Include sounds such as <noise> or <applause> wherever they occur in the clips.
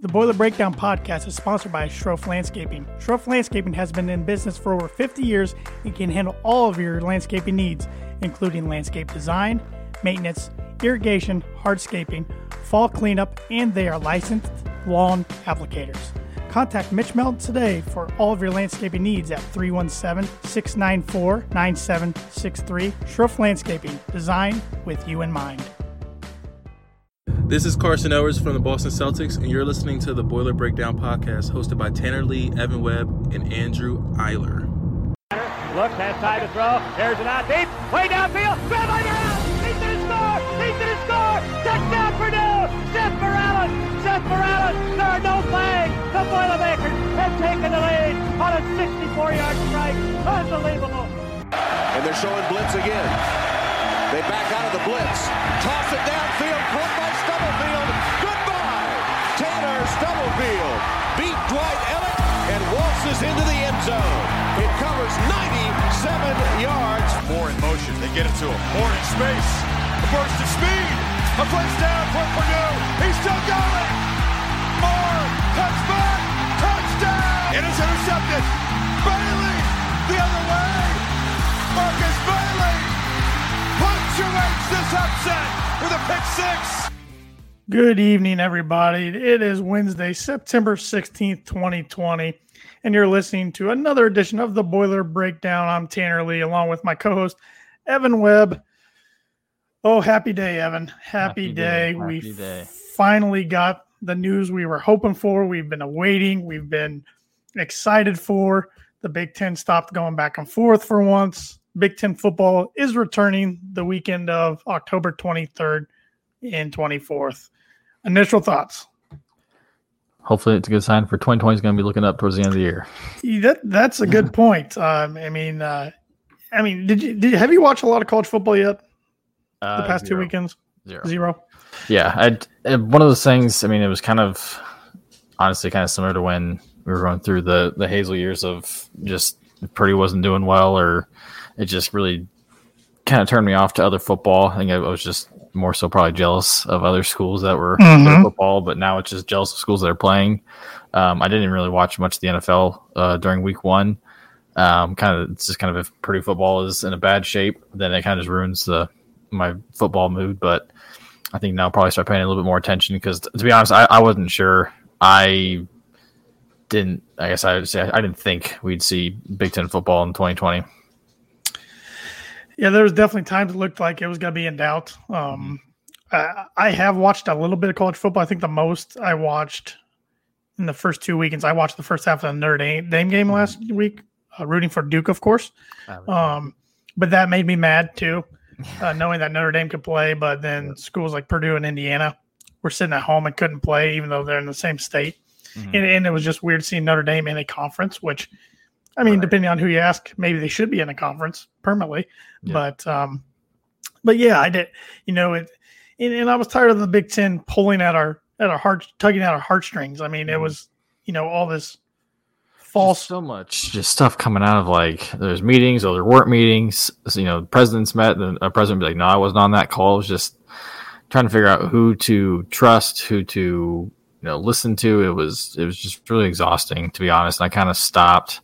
The Boiler Breakdown podcast is sponsored by Schroff Landscaping. Schroff Landscaping has been in business for over 50 years and can handle all of your landscaping needs, including landscape design, maintenance, irrigation, hardscaping, fall cleanup, and they are licensed lawn applicators. Contact Mitch Melton today for all of your landscaping needs at 317 694 9763. Schroff Landscaping, design with you in mind. This is Carson Edwards from the Boston Celtics, and you're listening to the Boiler Breakdown podcast hosted by Tanner Lee, Evan Webb, and Andrew Eiler. Looks, has time to throw. There's an out deep. Way downfield. Grab on your out. He's going to score. He's going to score. Touchdown Purdue. Seth Morales. Seth Morales. There are no flags. The Boilermakers have taken the lead on a 64-yard strike. Unbelievable. And they're showing blitz again. They back out of the blitz. Toss it downfield. Stubblefield beat Dwight Elliott and waltzes into the end zone. It covers 97 yards. Moore in motion. They get it to him. Moore in space. A burst of speed. A place down for Purdue. He's still going. Moore cuts back. Touchdown. It is intercepted. Bailey the other way. Markus Bailey punctuates this upset with a pick six. Good evening, everybody. It is Wednesday, September 16th, 2020, and you're listening to another edition of the Boiler Breakdown. I'm Tanner Lee, along with my co host, Evan Webb. Oh, happy day, Evan. Happy, Happy day. day. We Happy day. finally got the news we were hoping for. We've been awaiting, we've been excited for. The Big Ten stopped going back and forth for once. Big Ten football is returning the weekend of October 23rd and 24th. Initial thoughts. Hopefully, it's a good sign for 2020 is going to be looking up towards the end of the year. That that's a good <laughs> point. Um, I mean, uh, I mean, did you did have you watched a lot of college football yet? The Uh, past two weekends, Zero. zero. Yeah, I one of those things. I mean, it was kind of honestly kind of similar to when we were going through the the Hazell years of just Purdue wasn't doing well, or it just really kind of turned me off to other football. I think I was just more so probably jealous of other schools that were Mhm. football, but now it's just jealous of schools that are playing. Um, I didn't really watch much of the NFL uh, during week one. Um, kind of, it's just kind of if Purdue football is in a bad shape, then it kind of just ruins the my football mood. But I think now I'll probably start paying a little bit more attention because, to be honest, I, I wasn't sure. I didn't. I guess I would say I didn't think we'd see Big Ten football in 2020. Yeah, there was definitely times it looked like it was going to be in doubt. Um, I, I have watched a little bit of college football. I think the most I watched in the first two weekends, I watched the first half of the Notre Dame, game last week, uh, rooting for Duke, of course. Um, but that made me mad too, uh, <laughs> knowing that Notre Dame could play, but then schools like Purdue and Indiana were sitting at home and couldn't play, even though they're in the same state. Mhm. And, and it was just weird seeing Notre Dame in a conference, which, I mean, Right. depending on who you ask, maybe they should be in a conference permanently. Yeah. But, um, but yeah, I did. You know, it, and, and I was tired of the Big Ten pulling at our at our heart, tugging at our heartstrings. I mean, it Mhm. was, you know, all this false Just so much just stuff coming out of like there's meetings or there weren't meetings. So, you know, presidents met and a president would be like, no, I wasn't on that call. It was just trying to figure out who to trust, who to you know listen to. It was it was just really exhausting to be honest. And I kind of stopped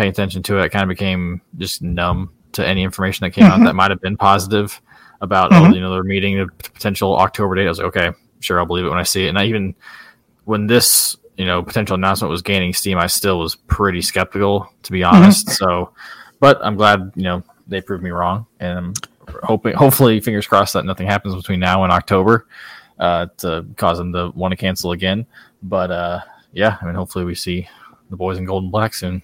paying attention to it. I kind of became just numb to any information that came out Mhm. that <laughs> might have been positive about Mhm. oh you know they're meeting a potential October date. I was like, okay, sure, I'll believe it when I see it. And I even when this you know potential announcement was gaining steam, I still was pretty skeptical to be honest. So, but I'm glad you know they proved me wrong, and I'm hoping hopefully fingers crossed that nothing happens between now and October uh, to cause them to want to cancel again. But uh, yeah, I mean hopefully we see the boys in gold and black soon.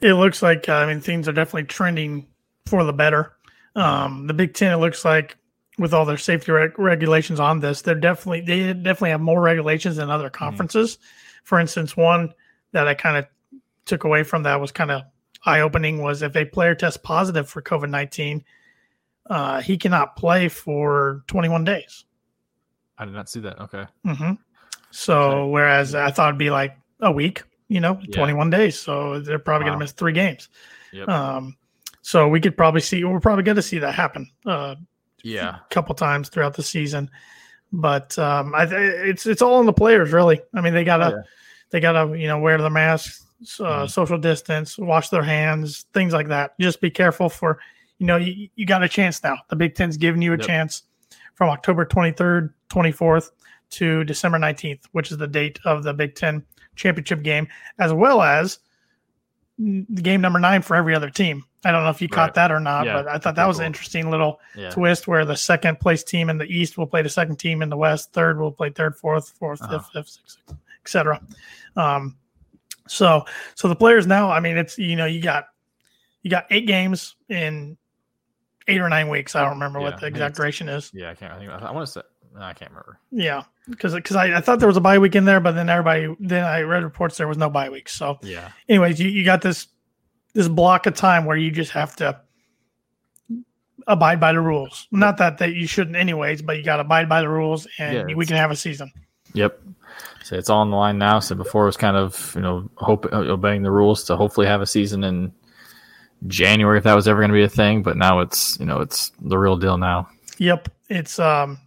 It looks like uh, I mean things are definitely trending for the better. Um, the Big Ten, it looks like, with all their safety reg- regulations on this, they're definitely they definitely have more regulations than other conferences. For instance, one that I kind of took away from that was kind of eye opening was if a player tests positive for COVID nineteen, uh, he cannot play for twenty one days. I did not see that. Okay. Mm-hmm. So Okay. whereas I thought it'd be like a week, you know, Yeah. 21 days. So they're probably going to miss three games. Yep. Um, so we could probably see, we're probably going to see that happen uh, yeah. a couple times throughout the season. but um, I, it's it's all on the players really. I mean, they gotta Oh, yeah. they gotta you know wear the masks, uh, Mhm. social distance, wash their hands, things like that. Just be careful for you know you, you got a chance now. The Big Ten's giving you a Yep. chance from October 23rd, 24th to December 19th, which is the date of the Big Ten championship game, as well as game number nine for every other team. I don't know if you caught Right. that or not, Yeah, but I thought that was cool. an interesting little Yeah. twist where the second place team in the East will play the second team in the West, third will play third, fourth, 4th Uh-huh. fifth, fifth, sixth, etc. Um, so, so the players now, I mean, it's you know, you got you got eight games in eight or nine weeks. I don't remember Yeah, what the exact duration is. Yeah, I can't. I think I want to say. I can't remember. Yeah, because because I, I thought there was a bye week in there, but then everybody then I read reports there was no bye week. So, Yeah. anyways, you, you got this this block of time where you just have to abide by the rules. Not that that you shouldn't anyways, but you got to abide by the rules, and Yeah, we can have a season. Yep. So it's all on the line now. So before it was kind of you know hope obeying the rules to hopefully have a season in January if that was ever going to be a thing. But now it's you know it's the real deal now. Yep, it's um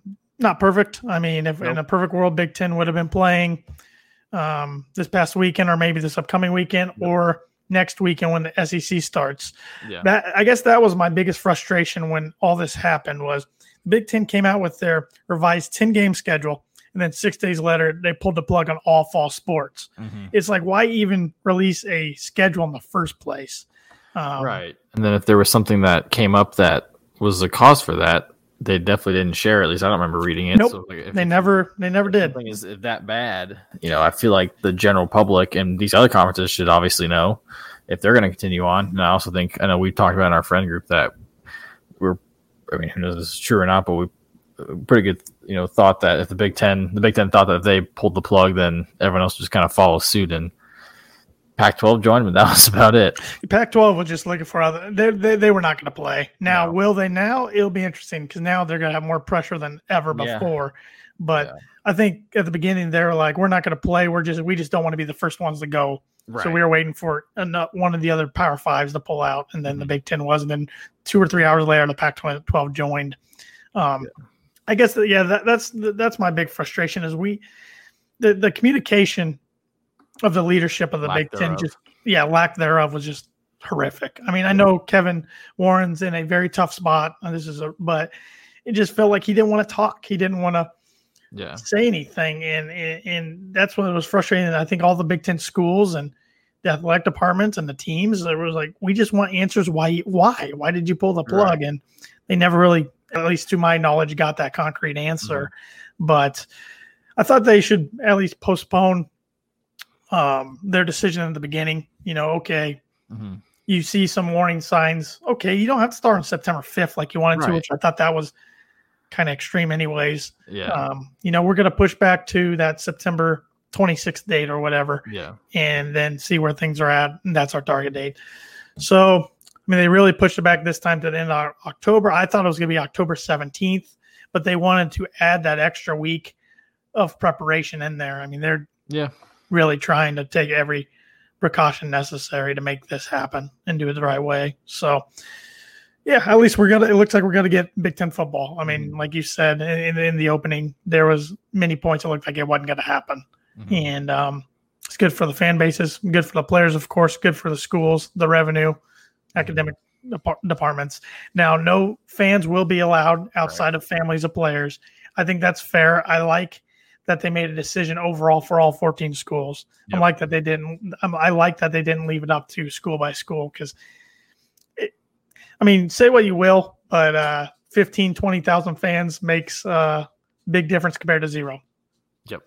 not perfect. I mean, if in a perfect world, Big Ten would have been playing um this past weekend, or maybe this upcoming weekend, or next weekend when the SEC starts. Yeah. That I guess that was my biggest frustration when all this happened was Big Ten came out with their revised ten game schedule, and then six days later they pulled the plug on all fall sports. Mhm. It's like why even release a schedule in the first place? Um, Right. And then if there was something that came up that was the cause for that, they definitely didn't share. At least I don't remember reading it. Nope. So like, if, They never they never did. something is that bad, you know, I feel like the general public and these other conferences should obviously know if they're going to continue on. And I also think I know we talked about in our friend group that we're, I mean, who knows if this is true or not, but we uh, pretty good, you know, thought that if the Big Ten, the Big Ten thought that if they pulled the plug, then everyone else just kind of follow suit and Pac-12 joined, but that was about it. Pac-12 was just looking for other. They they, they were not going to play. Now, No. will they? Now it'll be interesting because now they're going to have more pressure than ever Yeah. before. But Yeah. I think at the beginning they were like, "We're not going to play. We're just we just don't want to be the first ones to go." So we were waiting for one of the other Power Fives to pull out, and then the Mhm. Big Ten was, and then two or three hours later, the Pac-12 joined. Um, I guess yeah, that, that's that's my big frustration is we the the communication of the leadership of the Lack Big Ten just yeah lack thereof was just horrific. I mean, I know Kevin Warren's in a very tough spot. and This is a but it just felt like he didn't want to talk. He didn't want to yeah. say anything, and, and and that's what was frustrating. And I think all the Big Ten schools and the athletic departments and the teams, there was like, we just want answers. Why? Why? Why did you pull the plug? And they never really, at least to my knowledge, got that concrete answer. Mm-hmm. But I thought they should at least postpone um, their decision in the beginning. You know, okay, hmm you see some warning signs. Okay, you don't have to start on September 5th like you wanted to, which I thought that was kind of extreme, anyways Yeah. um, you know, we're going to push back to that September 26th date or whatever, yeah. and then see where things are at. And that's our target date. So, I mean, they really pushed it back this time to the end of October. I thought it was going to be October 17th, but they wanted to add that extra week of preparation in there. I mean, they're Yeah. Really trying to take every precaution necessary to make this happen and do it the right way. So, yeah, at least we're gonna. It looks like we're gonna get Big Ten football. I mean, like you said in, in the opening, there was many points it looked like it wasn't gonna happen, Mhm. and um, it's good for the fan bases, good for the players, of course, good for the schools, the revenue, academic depart- departments. Now, no fans will be allowed outside of families of players. I think that's fair. I like that they made a decision overall for all 14 schools. I like that they didn't. I like that they didn't leave it up to school by school because, I mean, say what you will, but uh, 15, 20,000 fans makes a big difference compared to zero. Yep.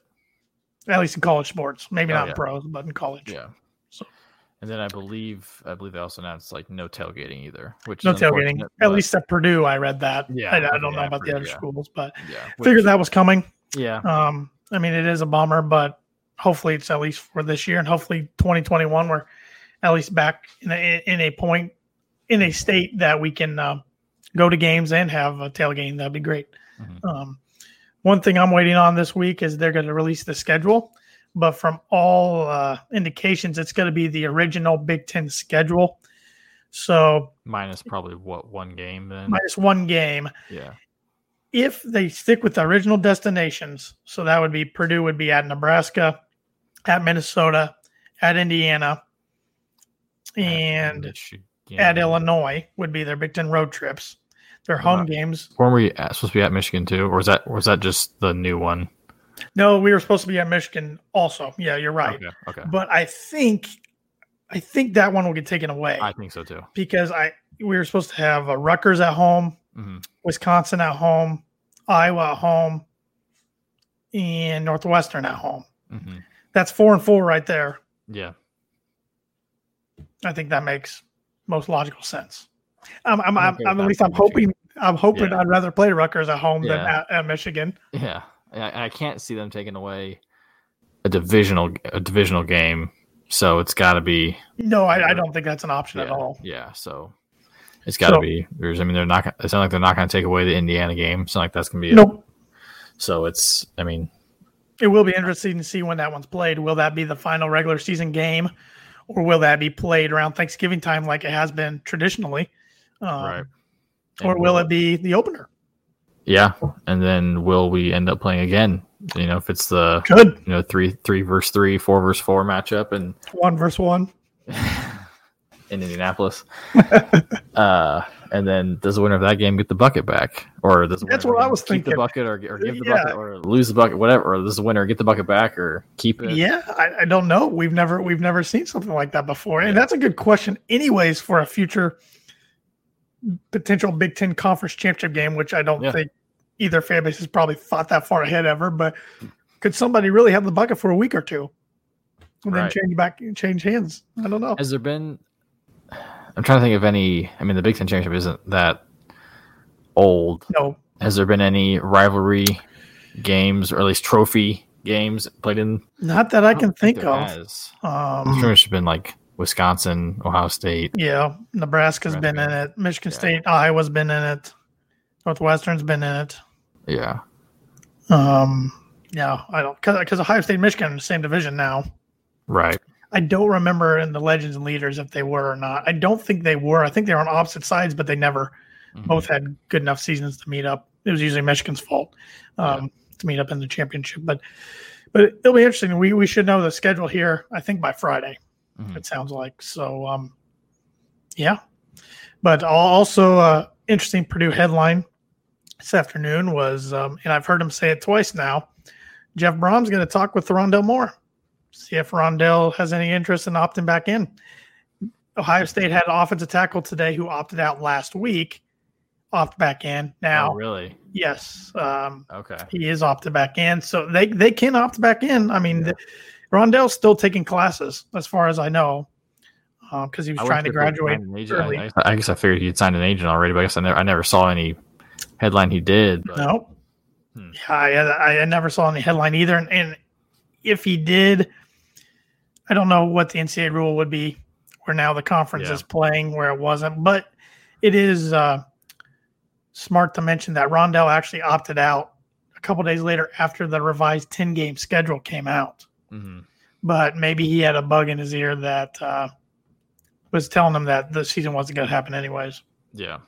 At least in college sports, maybe Oh, not yeah. in pros, but in college. Yeah. So- And then I believe I believe they also announced like no tailgating either, which No tailgating. At least at Purdue, I read that. Yeah, I, I don't know yeah, about the other yeah. schools, but yeah, figured that was coming. Yeah, Um, I mean, it is a bummer, but hopefully it's at least for this year, and hopefully 2021 we're at least back in a, in a point in a state that we can uh, go to games and have a tailgate. That'd be great. Mhm. Um, one thing I'm waiting on this week is they're going to release the schedule, but from all uh, indications, it's going to be the original Big Ten schedule. So minus probably what one game then. minus one game. yeah, if they stick with the original destinations, so that would be Purdue would be at Nebraska, at Minnesota, at Indiana, and Michigan. at Illinois would be their Big Ten road trips. Their home games. Weren't we at- supposed to be at Michigan too, or was that was that just the new one? No, we were supposed to be at Michigan also. Yeah, you're right. Okay. Okay. But I think I think that one will get taken away I think so too. because I we were supposed to have uh, Rutgers at home, hmm Wisconsin at home, Iowa at home, and Northwestern at home. hmm That's four and four right there. Yeah. I think that makes most logical sense. I'm, I'm, I'm I'm, at least I'm hoping I'm hoping Yeah. I'd rather play Rutgers at home than at, at Michigan. Yeah. I, I can't see them taking away a divisional a divisional game, so it's got to be No, I, I don't think that's an option yeah, at all. Yeah. So it's got to So- be. There's. I mean, they're not. It's not like they're not going to take away the Indiana game. It's not like that's going to be. Nope. So it's. I mean, It will be interesting to see when that one's played. Will that be the final regular season game, or will that be played around Thanksgiving time like it has been traditionally? Um, right. Or will it be the opener? Yeah, and then will we end up playing again? You know, if it's the Good. you know three three versus three, four versus four matchup, and One versus one. <laughs> in Indianapolis. <laughs> uh, and then does the winner of that game get the bucket back, or does the That's what I was keep the bucket, or, or give the Yeah. bucket, or lose the bucket, whatever, or does the winner get the bucket back, or keep it? Yeah, I, I don't know. We've never we've never seen something like that before, and Yeah. that's a good question, anyways, for a future potential Big Ten conference championship game, which I don't Yeah. think either fan base has probably thought that far ahead ever. But could somebody really have the bucket for a week or two, and then Right. change back, change hands? I don't know. Has there been? I'm trying to think of any. I mean, the Big Ten championship isn't that old. No, Has there been any rivalry games, or at least trophy games played in? not that I can don't think there of. has. Um, sure it's been like Wisconsin, Ohio State. Yeah, Nebraska's been in it. Michigan Yeah. State, Iowa's been in it. Northwestern's been in it. Yeah, Um, yeah, I don't because Ohio State, Michigan are in the same division now. right. I don't remember in the Legends and Leaders if they were or not. I don't think they were. I think they were on opposite sides, but they never Mhm. both had good enough seasons to meet up. It was usually Michigan's fault um, to meet up in the championship, but but it'll be interesting. We we should know the schedule here. I think by Friday. Mhm. It sounds like so. Um, yeah, but also uh, interesting Purdue headline this afternoon was, um, and I've heard him say it twice now. Jeff Brohm's going to talk with Rondale Moore, see if Rondale has any interest in opting back in. Ohio State had an offensive tackle today who opted out last week, opt back in. Now, Oh, really? yes, um, Okay. he is opted back in, so they they can opt back in. I mean, the, Rondale's still taking classes, as far as I know, because he was I trying to wonder if they graduate. early. I, I- guess I figured he'd signed an agent already, but I guess I never, I never saw any headline he did. But No, Hmm. yeah, I, I never saw any headline either, and, and if he did, I don't know what the NCAA rule would be, where now the conference Yeah. is playing where it wasn't, but it is uh, smart to mention that Rondale actually opted out a couple days later after the revised ten game schedule came out. Mhm. but maybe he had a bug in his ear that uh, was telling him that the season wasn't going to happen anyways. yeah,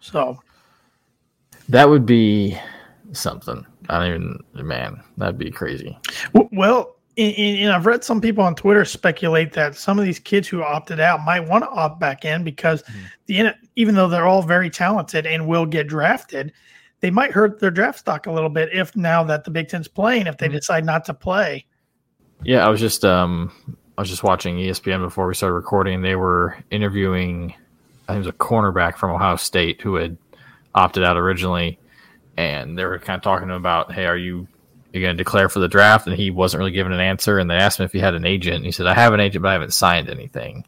So that would be something. I don't even, man, that'd be crazy. well, and, and I've read some people on Twitter speculate that some of these kids who opted out might want to opt back in because Mhm. the even though they're all very talented and will get drafted, they might hurt their draft stock a little bit if now that the Big Ten's playing, if they Mhm. decide not to play. Yeah, I was just um I was just watching ESPN before we started recording. They were interviewing I think it was a cornerback from Ohio State who had opted out originally and they were kind of talking to him about, Hey, are you you gonna declare for the draft? And he wasn't really giving an answer and they asked him if he had an agent and he said, I have an agent but I haven't signed anything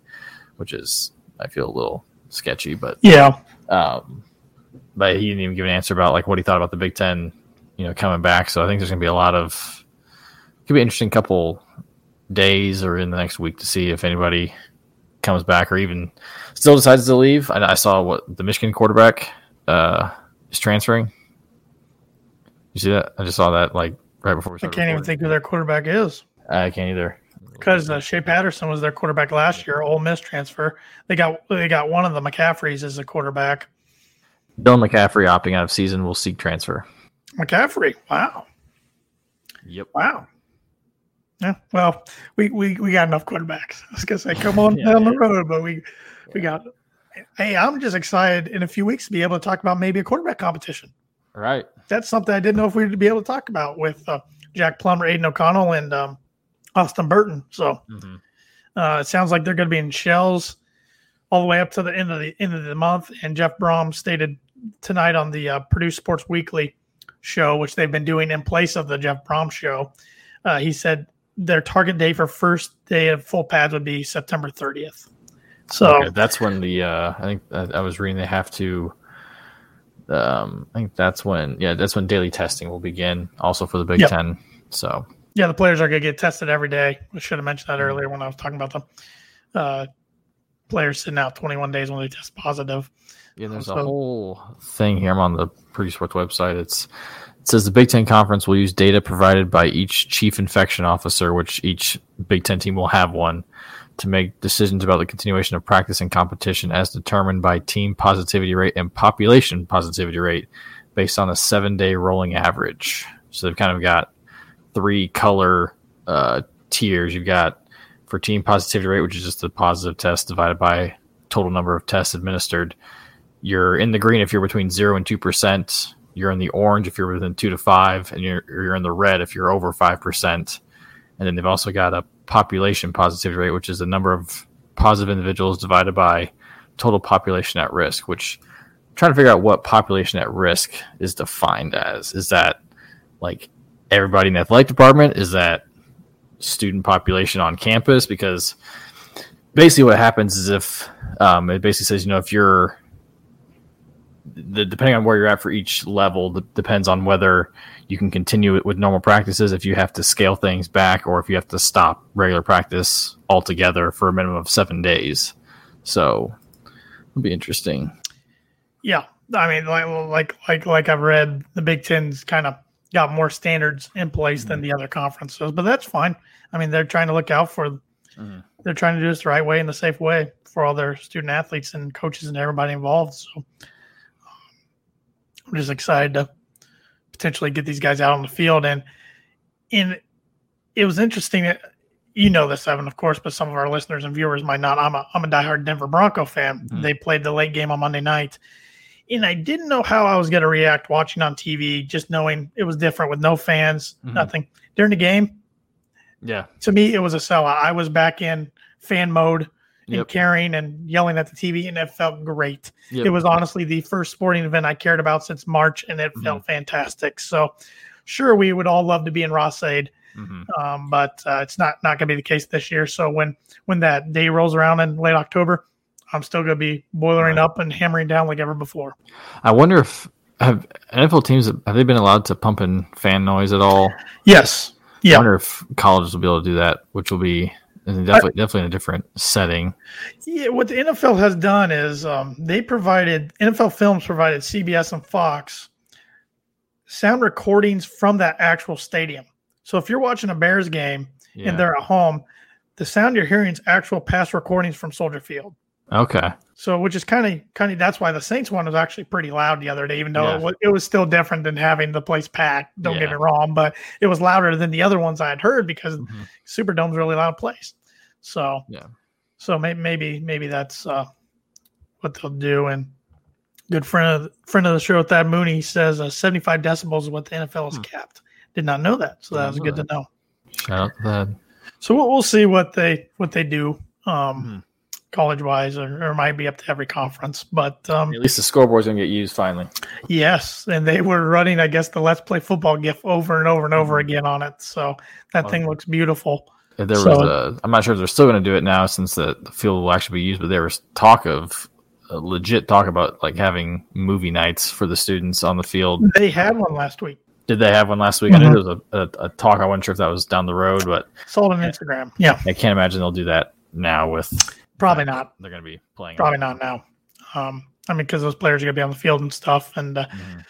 which is I feel a little sketchy, but Yeah, um but he didn't even give an answer about like what he thought about the Big Ten, you know, coming back. So I think there's gonna be a lot of could be an interesting couple days or in the next week to see if anybody comes back or even still decides to leave. I, I saw what the Michigan quarterback uh, is transferring. You see that? I just saw that like right before we I can't even think who their quarterback is. I can't either. because uh, Shea Patterson was their quarterback last year. Ole Miss transfer. They got they got one of the McCaffreys as a quarterback. Dylan McCaffrey opting out of season will seek transfer. McCaffrey. Wow. Yep. Wow. Yeah. Well, we, we, we got enough quarterbacks. I was gonna say, come on <laughs> yeah. down the road, but we we got. Hey, I'm just excited in a few weeks to be able to talk about maybe a quarterback competition. Right. That's something I didn't know if we'd be able to talk about with uh, Jack Plummer, Aidan O'Connell, and um, Austin Burton. So mm-hmm. uh, it sounds like they're going to be in shells all the way up to the end of the end of the month. And Jeff Brohm stated tonight on the uh, Purdue Sports Weekly show, which they've been doing in place of the Jeff Brohm show. Uh, he said their target day for first day of full pads would be September 30th. So okay, that's when the uh, I think I was reading they have to. Um, I think that's when yeah that's when daily testing will begin also for the Big yep. Ten. So yeah, the players are going to get tested every day. I should have mentioned that mm-hmm. earlier when I was talking about them. Uh, players sitting out 21 days when they test positive. Yeah, there's so, a whole thing here. I'm on the Purdue Sports website. It's it says the Big Ten Conference will use data provided by each chief infection officer, which each Big Ten team will have one, to make decisions about the continuation of practice and competition as determined by team positivity rate and population positivity rate based on a seven day rolling average. So they've kind of got three color uh, tiers. You've got for team positivity rate, which is just the positive test divided by total number of tests administered. You're in the green if you're between zero and two percent. You're in the orange if you're within two to five, and you're you're in the red if you're over five percent. And then they've also got a population positivity rate, which is the number of positive individuals divided by total population at risk. Which I'm trying to figure out what population at risk is defined as. Is that like everybody in the athletic department? Is that student population on campus? Because basically, what happens is if um, it basically says, you know, if you're the, depending on where you're at for each level, depends on whether you can continue it with normal practices, if you have to scale things back, or if you have to stop regular practice altogether for a minimum of seven days. So it'll be interesting. Yeah, I mean, like like like like I've read, the Big Ten's kind of got more standards in place mm-hmm. than the other conferences, but that's fine. I mean, they're trying to look out for, mm-hmm. they're trying to do this the right way and the safe way for all their student athletes and coaches and everybody involved. So um, I'm just excited to potentially get these guys out on the field. And in it was interesting that you know this, Evan, of course, but some of our listeners and viewers might not. I'm a I'm a diehard Denver Bronco fan. Mm-hmm. They played the late game on Monday night and I didn't know how I was going to react watching on TV, just knowing it was different with no fans, mm-hmm. nothing during the game. Yeah, to me, it was a sellout. I was back in fan mode and yep. carrying and yelling at the TV, and it felt great. Yep. It was honestly the first sporting event I cared about since March, and it mm-hmm. felt fantastic. So, sure, we would all love to be in Ross-Ade. Mm-hmm. Um, but uh, it's not not going to be the case this year. So when when that day rolls around in late October, I'm still going to be boiling right. up and hammering down like ever before. I wonder if have NFL teams have they been allowed to pump in fan noise at all? Yes. Yeah. I wonder if colleges will be able to do that, which will be definitely I, definitely in a different setting. Yeah, what the NFL has done is um, they provided NFL Films provided CBS and Fox sound recordings from that actual stadium. So if you're watching a Bears game yeah. and they're at home, the sound you're hearing is actual past recordings from Soldier Field. Okay. So, which is kind of kind of that's why the Saints one was actually pretty loud the other day, even though yeah. it, was, it was still different than having the place packed. Don't yeah. get me wrong, but it was louder than the other ones I had heard because mm-hmm. Superdome's a really loud place. So yeah. So maybe maybe maybe that's uh, what they'll do. And good friend of friend of the show, Thad Mooney, says uh, 75 decibels is what the NFL is hmm. capped. Did not know that, so that was good that. to know. Shout out to that. So we'll, we'll see what they what they do. Um, hmm college wise, or, or might be up to every conference. But um, at least the scoreboard's gonna get used finally. Yes, and they were running, I guess, the Let's Play Football GIF over and over and over mm-hmm. again on it. So that thing looks beautiful. If there so, was a, I'm not sure if they're still going to do it now since the, the, field will actually be used, but there was talk of legit talk about like having movie nights for the students on the field. They had one last week. Did they have one last week? Mm-hmm. I knew there was a, a, a, talk. I wasn't sure if that was down the road, but sold on Instagram. Yeah, I can't imagine they'll do that now with Probably not. They're going to be playing. Probably not now. Um, I mean, because those players are going to be on the field and stuff. And uh, mm-hmm.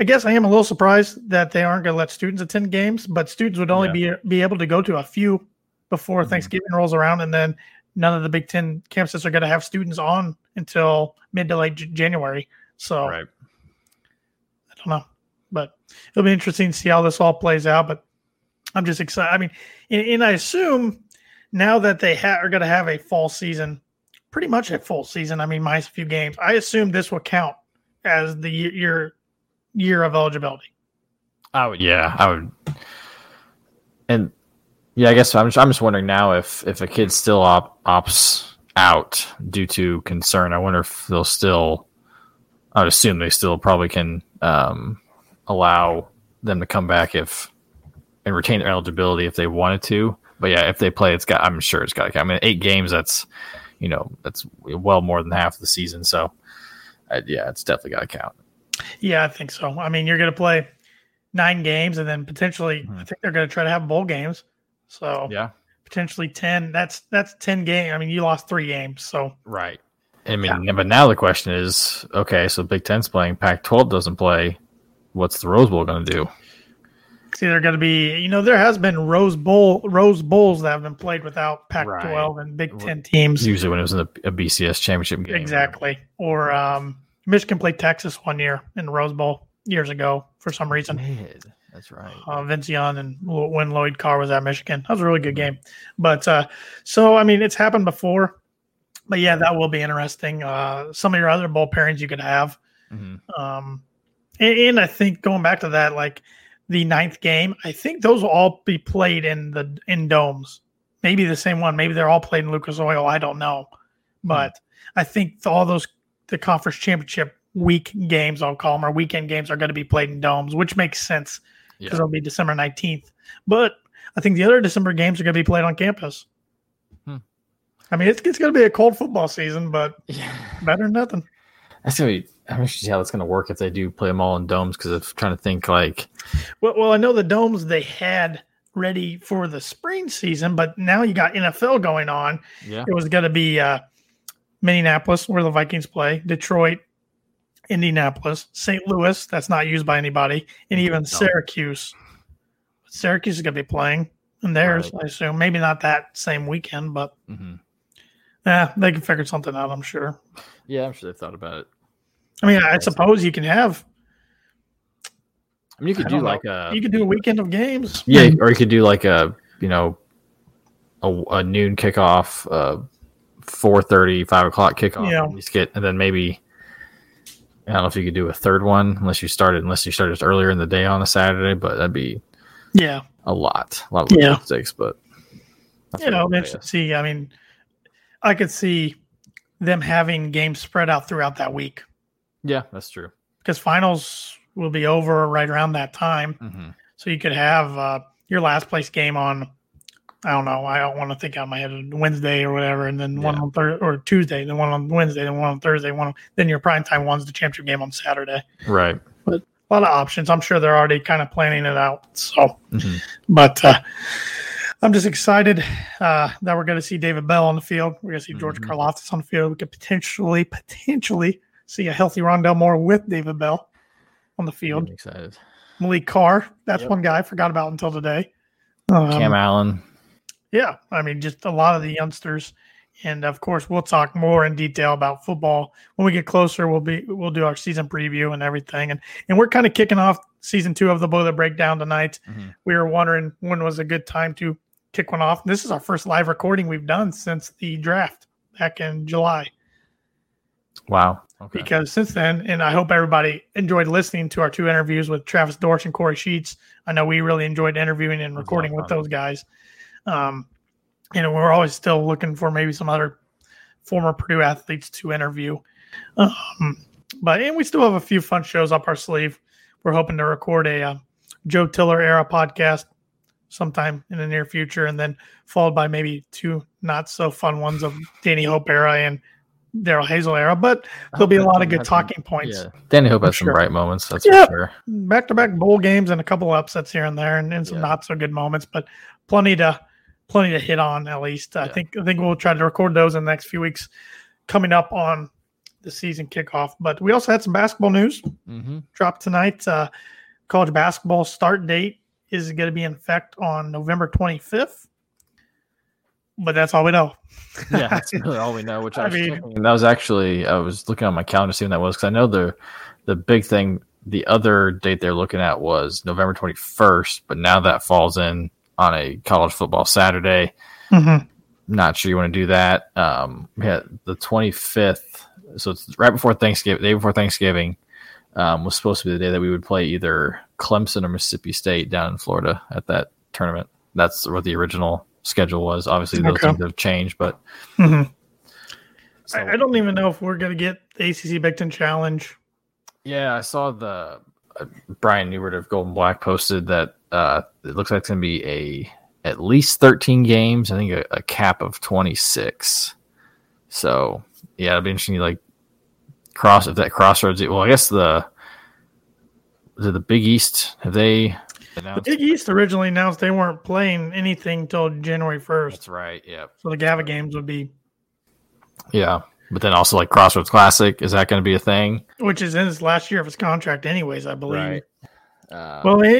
I guess I am a little surprised that they aren't going to let students attend games, but students would only yeah. be be able to go to a few before mm-hmm. Thanksgiving rolls around, and then none of the Big Ten campuses are going to have students on until mid to late January. So right. don't know, but it'll be interesting to see how this all plays out. But I'm just excited. I mean, and, and I assume now that they ha- are going to have a fall season, pretty much a full season. I mean, minus a few games. I assume this will count as the year year, year of eligibility. I would, yeah, I would, and yeah, I guess I'm just, I'm just wondering now if if a kid still op, opts out due to concern. I wonder if they'll still. I would assume they still probably can um, allow them to come back if and retain their eligibility if they wanted to. But yeah, if they play, it's got. I'm sure it's got to. I mean, eight games. That's you know that's well more than half of the season. So uh, yeah, it's definitely got to count. Yeah, I think so. I mean, you're going to play nine games, and then potentially, mm-hmm. I think they're going to try to have bowl games. So yeah, potentially ten. That's that's ten game. I mean, you lost three games, so right. I mean, yeah. but now the question is, okay, so Big Ten's playing, Pac-12 doesn't play. What's the Rose Bowl going to do? It's either going to be, you know, there has been Rose Bowl Rose Bowls that have been played without Pac-12 right. and Big Ten teams. Usually when it was in a, a BCS championship game. Exactly. Or um, Michigan played Texas one year in the Rose Bowl years ago for some reason. That's right. Uh, Vince Young and when Lloyd Carr was at Michigan, that was a really good game. But uh, so I mean, it's happened before. But yeah, that will be interesting. Uh, some of your other bowl pairings you could have. Mm-hmm. Um, and, and I think going back to that, like the ninth game. I think those will all be played in the in domes. Maybe the same one. Maybe they're all played in Lucas Oil. I don't know, hmm. but mm-hmm. I think all those the conference championship week games, I'll call them, or weekend games, are going to be played in domes, which makes sense because yeah. it'll be December nineteenth. But I think the other December games are going to be played on campus. Hmm. I mean, it's, it's going to be a cold football season, but yeah. better than nothing. That's gonna be. I'm interested to see how that's gonna work if they do play them all in domes. Because I'm trying to think like. Well, well, I know the domes they had ready for the spring season, but now you got NFL going on. Yeah. It was going to be uh, Minneapolis, where the Vikings play, Detroit, Indianapolis, St. Louis, that's not used by anybody, and even no. Syracuse. Syracuse is going to be playing, and theirs, right. I assume. Maybe not that same weekend, but mm-hmm. yeah, they can figure something out, I'm sure. Yeah, I'm sure they thought about it. I mean, I suppose you can have. I mean, you could do like know. a. You could do a weekend of games. Yeah, or you could do like a you know, a, a noon kickoff, uh, four thirty, five o'clock kickoff. Yeah. And, get, and then maybe I don't know if you could do a third one unless you started unless you started earlier in the day on a Saturday, but that'd be yeah a lot, a lot of yeah. mistakes. But you know, see. I mean, I could see them having games spread out throughout that week. Yeah, that's true. Because finals will be over right around that time. Mm-hmm. So you could have uh, your last place game on, I don't know, I don't want to think out my head, Wednesday or whatever, and then yeah. one on Thursday or Tuesday, then one on Wednesday, then one on Thursday, one on, then your prime time one's the championship game on Saturday. Right. But a lot of options. I'm sure they're already kind of planning it out. So, mm-hmm. but uh, I'm just excited uh, that we're going to see David Bell on the field. We're going to see George mm-hmm. Karlaftis on the field. We could potentially, potentially see a healthy Rondale Moore with David Bell on the field. I'm excited. Malik Carr, that's yep. one guy I forgot about until today. Um, Cam Allen. Yeah, I mean, just a lot of the youngsters, and of course, we'll talk more in detail about football when we get closer. We'll be we'll do our season preview and everything, and and we're kind of kicking off season two of the Boiler Breakdown tonight. Mm-hmm. We were wondering when was a good time to kick one off. This is our first live recording we've done since the draft back in July. Wow. Okay. Because since then, and I hope everybody enjoyed listening to our two interviews with Travis Dorsch and Kory Sheets. I know we really enjoyed interviewing and recording with those guys. Um, you know, we're always still looking for maybe some other former Purdue athletes to interview. Um, but and we still have a few fun shows up our sleeve. We're hoping to record a uh, Joe Tiller era podcast sometime in the near future, and then followed by maybe two not so fun ones of Danny Hope era and Darrell Hazell era, but there'll be a lot of good talking points. Yeah. Danny Hope has sure. some bright moments. That's yeah. for sure. Back to back bowl games and a couple of upsets here and there, and, and some yeah. not so good moments, but plenty to plenty to hit on at least. I think I think we'll try to record those in the next few weeks coming up on the season kickoff. But we also had some basketball news mm-hmm. dropped tonight. Uh, college basketball start date is going to be in effect on November 25th but that's all we know. yeah, that's <laughs> really all we know. Which I, I mean, that was actually I was looking on my calendar to see when that was because I know the the big thing the other date they're looking at was November 21st, but now that falls in on a college football Saturday. Mhm. Not sure you want to do that. Um, yeah, the 25th, so it's right before Thanksgiving, day before Thanksgiving, um, was supposed to be the day that we would play either Clemson or Mississippi State down in Florida at that tournament. That's what the original schedule was. Obviously, those Okay. things have changed, but Mhm. so- I, I don't even know if we're going to get the ACC Big Ten Challenge. Yeah, I saw the uh, Brian Neubert of Golden Black posted that uh, it looks like it's going to be a at least 13 games. I think a, a cap of 26. So yeah, it'll be interesting. to, Like cross if that crossroads. Well, I guess the is it the Big East have they The? Big East originally announced they weren't playing anything till January 1st. That's right. Yeah, So the Gavitt games would be, yeah. But then also like Crossroads Classic is that going to be a thing? which is in his last year of his contract, anyways, I believe. Uh, Well, in,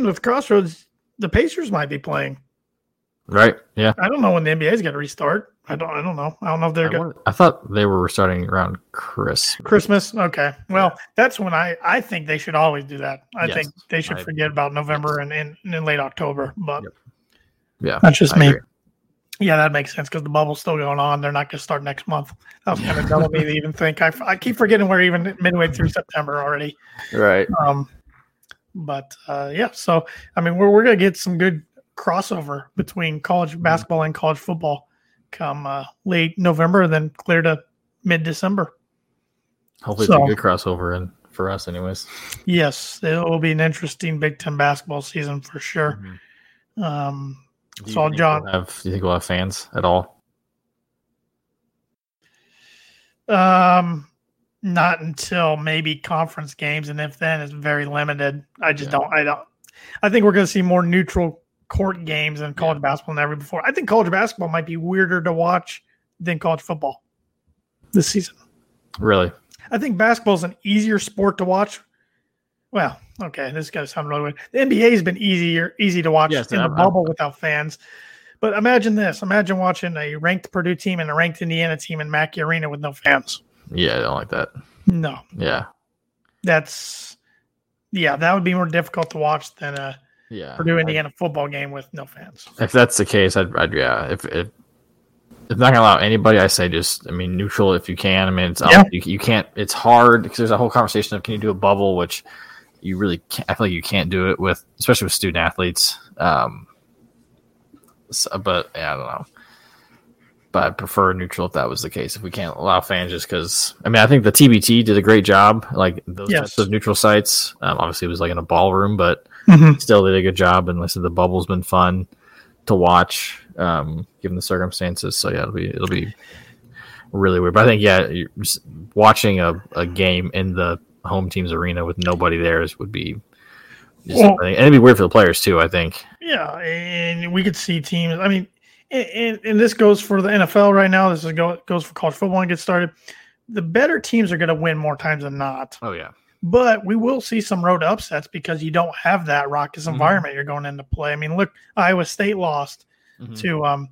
in with Crossroads, the Pacers might be playing. right. Yeah. I don't know when the NBA's going to restart. I don't. I don't know. I don't know if they're I, wonder- I thought they were starting around Chris. Christmas. Okay. Well, that's when I I think they should always do that. I Yes, think they should I- forget about November and, and, and late October. But Yep. Yeah, That's just I me. agree. yeah, that makes sense because the bubble's still going on. They're not going to start next month. That was kind of dumb of me to <laughs> even think. I, I keep forgetting we're even midway through September already. Right. Um, but uh, yeah, so I mean, we're we're gonna get some good crossover between college basketball and college football come uh, late November, then clear to mid December. Hopefully, So- it's a good crossover and for us, anyways. Yes, it will be an interesting Big Ten basketball season for sure. Um, Do you so John, we'll have, do you think we'll have fans at all? um, not until maybe conference games, and if then, it's very limited. I just Yeah. don't. I don't. I think we're going to see more neutral court games in college basketball than ever before. I think college basketball might be weirder to watch than college football this season. Really? I think basketball is an easier sport to watch. Well, okay, this is gonna sound really weird. The NBA has been easier, easy to watch Yes, in the I'm- bubble without fans. But imagine this: imagine watching a ranked Purdue team and a ranked Indiana team in Mackey Arena with no fans. Yeah, I don't like that. No, Yeah. that's yeah, that would be more difficult to watch than a Yeah. Purdue Indiana football game with no fans. If that's the case, I'd, I'd yeah. If if if not gonna allow anybody, I say just I mean neutral if you can. I mean it's Yeah. you, you can't. It's hard because there's a whole conversation of can you do a bubble, which you really can't, I feel like you can't do it with especially with student athletes. Um, so- but yeah, I don't know. But I'd prefer neutral if that was the case. If we can't allow fans, just because I mean I think the TBT did a great job. Like those Yes. types of neutral sites. Um, obviously, it was like in a ballroom, but Mhm. still did a good job. And listen, the bubble's been fun to watch, um, given the circumstances. So yeah, it'll be it'll be really weird. But I think yeah, watching a, a game in the home team's arena with nobody there is would be. Just, Well- I think, and it'd be weird for the players too. I think. Yeah, and we could see teams. I mean, and, and, and this goes for the NFL right now. This is go, goes for college football and get started. The better teams are going to win more times than not. Oh yeah. But we will see some road upsets because you don't have that raucous Mhm. environment you're going into play. I mean, look, Iowa State lost Mhm. to um,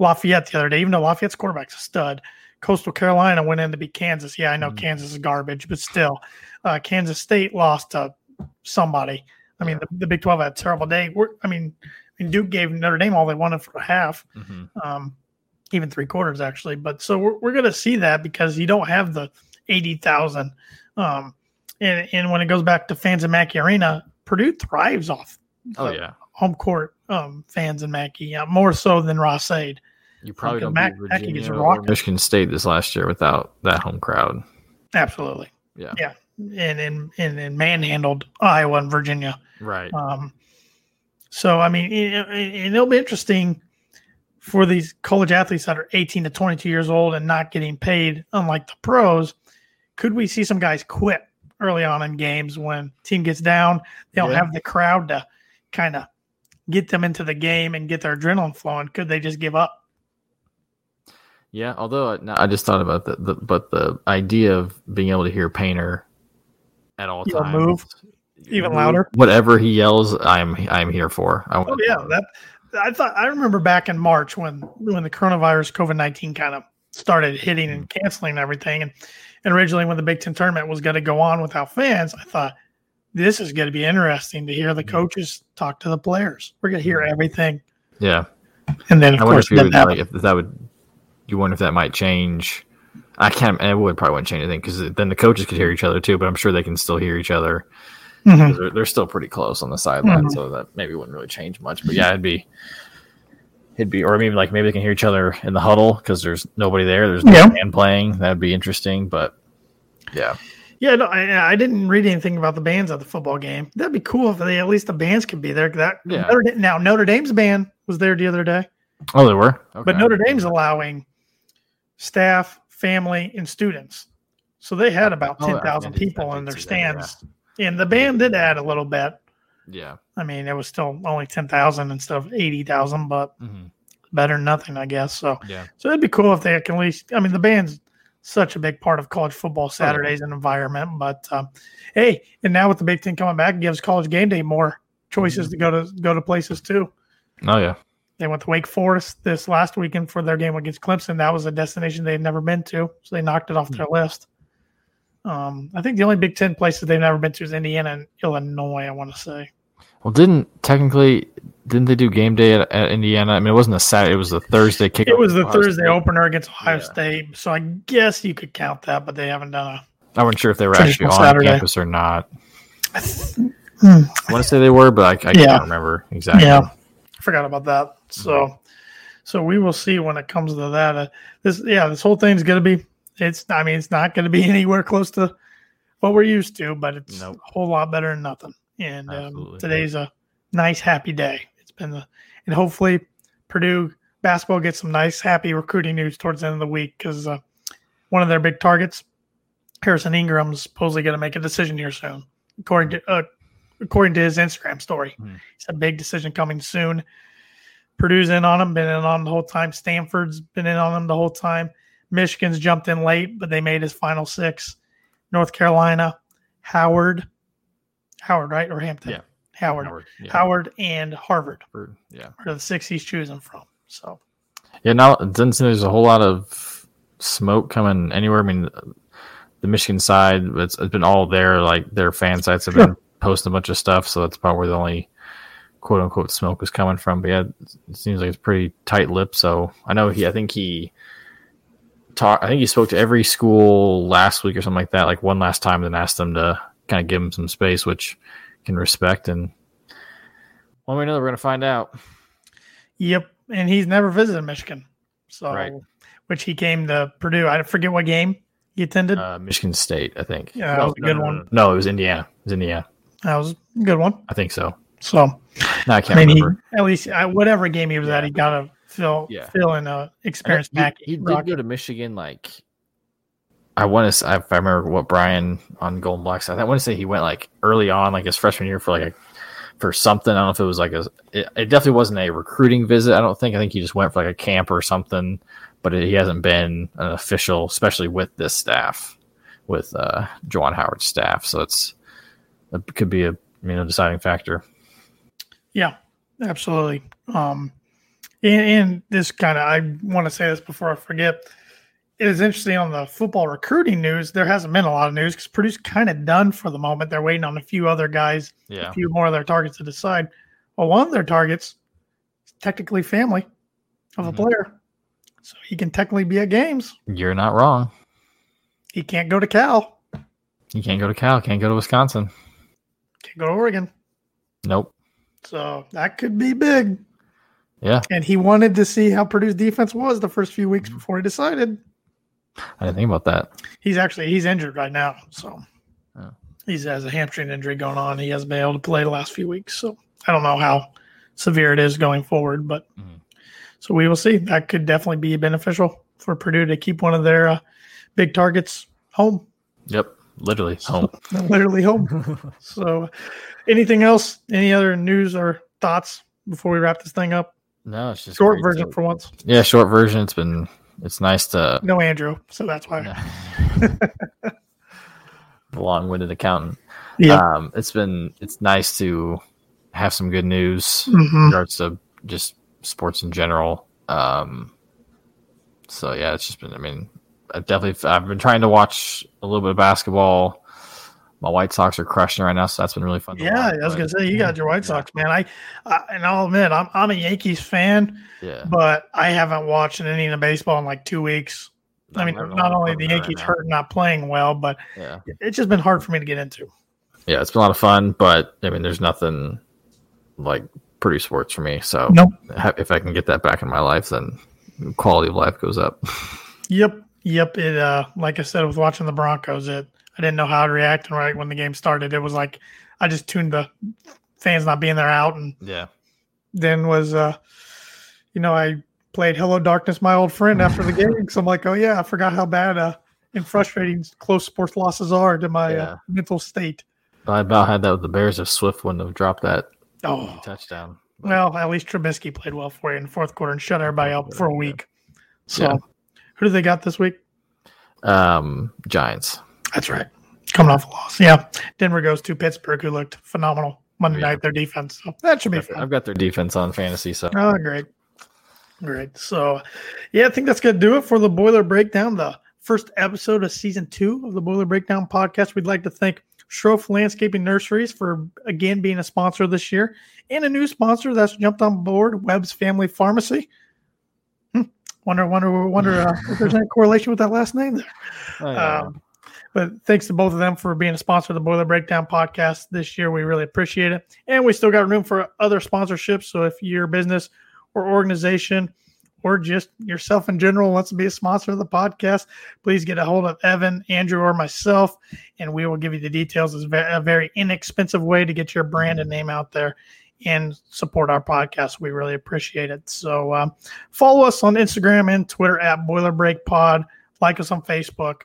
Lafayette the other day, even though Lafayette's quarterback's a stud. Coastal Carolina went in to beat Kansas. Yeah, I know Mhm. Kansas is garbage, but still, uh, Kansas State lost to somebody. I mean, the, the Big 12 had a terrible day. We're, I mean, I mean, Duke gave Notre Dame all they wanted for a half Mhm. um, even three quarters actually. But so we're, we're going to see that because you don't have the eighty thousand, um, and and when it goes back to fans in Mackey Arena, Purdue thrives off Oh the yeah. home court um, fans in Mackey, yeah, more so than Ross-Ade. You probably Because don't Mac- beat Mackey gets Virginia or rocked. Michigan State this last year without that home crowd. Absolutely, Yeah. yeah, and and and, and manhandled Iowa and Virginia. Right. Um, so I mean, it, it- and it'll be interesting for these college athletes that are 18 to 22 years old and not getting paid, unlike the pros. Could we see some guys quit early on in games when team gets down? They don't Yeah. have the crowd to kind of get them into the game and get their adrenaline flowing. Could they just give up? Yeah, although I- no, I just thought about the, the but the idea of being able to hear Painter at all times, move even louder? whatever he yells, I'm I'm here for. I oh, want Oh yeah, that I thought I remember back in March when when the coronavirus COVID nineteen kind of started hitting and mm. canceling everything. And, and originally, when the Big Ten tournament was going to go on without fans, I thought this is going to be interesting to hear the Mm-hmm. coaches talk to the players. We're going to hear everything. Yeah. And then, of I wonder course, if, you would, like, if that would. You wonder if that might change. I can't. It would probably wouldn't change anything because then the coaches could hear each other too. But I'm sure they can still hear each other. Mhm. 'Cause They're, they're still pretty close on the sideline, Mhm. so that maybe wouldn't really change much. But yeah, it'd be. It'd be, or maybe like maybe they can hear each other in the huddle because there's nobody there. There's no Yeah. band playing. That'd be interesting. But yeah, Yeah, no, I, I didn't read anything about the bands at the football game. That'd be cool if they at least the bands could be there. That Yeah. Notre now Notre Dame's band was there the other day, oh, they were. but Notre Dame's allowing staff, family, and students. So they had oh, about Oh, I ten thousand people in their see that, yeah. stands, and the band did add a little bit. Yeah. I mean, it was still only ten thousand instead of eighty thousand, but hmm better than nothing, I guess. So, Yeah. so it'd be cool if they can at least. I mean, the band's such a big part of college Oh, football Saturdays and environment. But um, hey, and now with the Big Ten coming back, it gives college game day more choices to go to go to places too. Oh yeah. They went to Wake Forest this last weekend for their game against Clemson. That was a destination they had never been to, so they knocked it off their list. Um, I think the only Big Ten places they've never been to is Indiana and Illinois. I want to say. Well, didn't technically didn't they do game day at, at Indiana? I mean, it wasn't a Saturday; it was the Thursday kickoff. It was the Thursday State. opener against Ohio Yeah. State, so I guess you could count that, but they haven't done a I wasn't sure if they were actually on Saturday. campus or not. Hmm. I want to say they were, but I, I Yeah. can't remember exactly. Yeah, I forgot about that. So, so we will see when it comes to that. Uh, this, yeah, this whole thing's going to be. It's. I mean, it's not going to be <laughs> anywhere close to what we're used to, but it's Nope. a whole lot better than nothing. And um, today's a nice, happy day. It's been a, and hopefully Purdue basketball gets some nice, happy recruiting news towards the end of the week because uh, one of their big targets, Harrison Ingram's supposedly going to make a decision here soon, according to uh, according to his Instagram story. Hmm. It's a big decision coming soon. Purdue's in on him, been in on him the whole time. Stanford's been in on him the whole time. Michigan's jumped in late, but they made his final six. North Carolina, Howard, Howard, right? Or Hampton? Yeah. Howard. Howard, yeah. Howard and Harvard For- yeah. are the six he's choosing from. So, Yeah, now it doesn't seem there's a whole lot of smoke coming anywhere. I mean, the Michigan side, it's, it's been all there. Like their fan sites have been <laughs> posting a bunch of stuff, so that's probably where the only quote unquote smoke is coming from. But yeah, it seems like it's pretty tight lipped. So I know he, I think he talked, I think he spoke to every school last week or something like that, like one last time, and then asked them to kind of give him some space, which can respect. And one way or another, we're gonna find out. yep. And he's never visited Michigan. So, Right. which he came to Purdue. I forget what game he attended. Uh, Michigan State, I think. Yeah, that was a good one. No, it was Indiana. It was Indiana. that was a good one. I think so. So, No, I I can't I mean, he, remember. at least uh, whatever game he was at, he got a fill Yeah. fill in a experience he, Mackey. he did go to Michigan. Like, I want to. If I remember what Brian on Gold and Black said, I want to say he went like early on, like his freshman year, for like a for something. I don't know if it was like a. It, it definitely wasn't a recruiting visit. I don't think. I think he just went for like a camp or something. But it, he hasn't been an official, especially with this staff, with uh, Juwan Howard's staff. So it's it could be a you know deciding factor. Yeah, absolutely. Um, and, and this kind of, I want to say this before I forget. It is interesting on the football recruiting news. There hasn't been a lot of news because Purdue's kind of done for the moment. They're waiting on a few other guys, Yeah. a few more of their targets to decide. Well, one of their targets is technically family of a Mhm. player, so he can technically be at games. You're not wrong. He can't go to Cal, He can't go to Cal. Can't go to Wisconsin. can't go to Oregon. Nope. So that could be big. Yeah, And he wanted to see how Purdue's defense was the first few weeks before he decided. I didn't think about that. He's actually he's injured right now, so Oh. he's has a hamstring injury going on. He hasn't been able to play the last few weeks, so I don't know how severe it is going forward, but Mhm. so we will see. That could definitely be beneficial for Purdue to keep one of their uh, big targets home, Yep. Literally <laughs> home. literally home. <laughs> so, anything else? Any other news or thoughts before we wrap this thing up? No, it's just Short version to- for once. yeah, short version. It's been it's nice to No Andrew, so that's why. the <laughs> long-winded accountant. Yeah. Um, it's been it's nice to have some good news in Mhm. regards to just sports in general. Um, So yeah, it's just been. I mean, I definitely I've been trying to watch a little bit of basketball. My White Sox are crushing right now, so that's been really fun. Yeah, I was gonna say you got your White Sox, man. I, I and I'll admit I'm I'm a Yankees fan, Yeah, but I haven't watched any of the baseball in like two weeks. I mean, not only the that right Yankees hurt not playing well, but Yeah, it's just been hard for me to get into. yeah, it's been a lot of fun, but I mean, there's nothing like Purdue sports for me. So Nope. if I can get that back in my life, then quality of life goes up. <laughs> Yep, yep. It uh, like I said, with watching the Broncos, it I didn't know how to react, and right when the game started, it was like I just tuned the fans not being there out, and yeah, then was uh, you know, I played Hello Darkness, my old friend, after the game. So I'm like, oh yeah, I forgot how bad uh and frustrating close sports losses are to my Yeah. uh, mental state. I about had that with the Bears if Swift wouldn't have dropped that Oh, touchdown. But, well, at least Trubisky played well for you in the fourth quarter and shut everybody up for a week. So, Yeah. who do they got this week? um, Giants. That's right. Coming off a loss. Yeah. Denver goes to Pittsburgh, who looked phenomenal Monday Yeah. night, their defense. So that should be I've fun. I've got their defense on fantasy, so Oh, great. Great. So, yeah, I think that's going to do it for the Boiler Breakdown, the first episode of season two of the Boiler Breakdown podcast. We'd like to thank Schroff Landscaping Nurseries for, again, being a sponsor this year and a new sponsor that's jumped on board, Webb's Family Pharmacy. Hmm. Wonder, wonder, wonder uh, if there's any correlation with that last name there. <laughs> Yeah. Um, but thanks to both of them for being a sponsor of the Boiler Breakdown podcast this year. We really appreciate it. And we still got room for other sponsorships. So if your business or organization or just yourself in general wants to be a sponsor of the podcast, please get a hold of Evan, Andrew, or myself, and we will give you the details. It's a very inexpensive way to get your brand and name out there and support our podcast. We really appreciate it. So um, follow us on Instagram and Twitter at Boiler Break Pod. Like us on Facebook.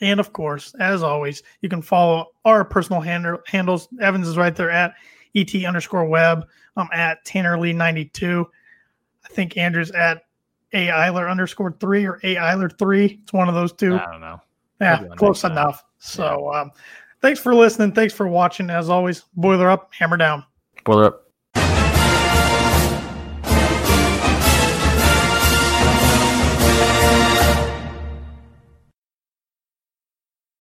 And of course, as always, you can follow our personal hand- handles. Evans is right there at et underscore web. I'm at Tanner Lee 92. I think Andrew's at a Eiler underscore three or a Eiler three. It's one of those two. I don't know. yeah, close enough. So, um, thanks for listening. Thanks for watching. As always, boiler up, hammer down. Boiler up.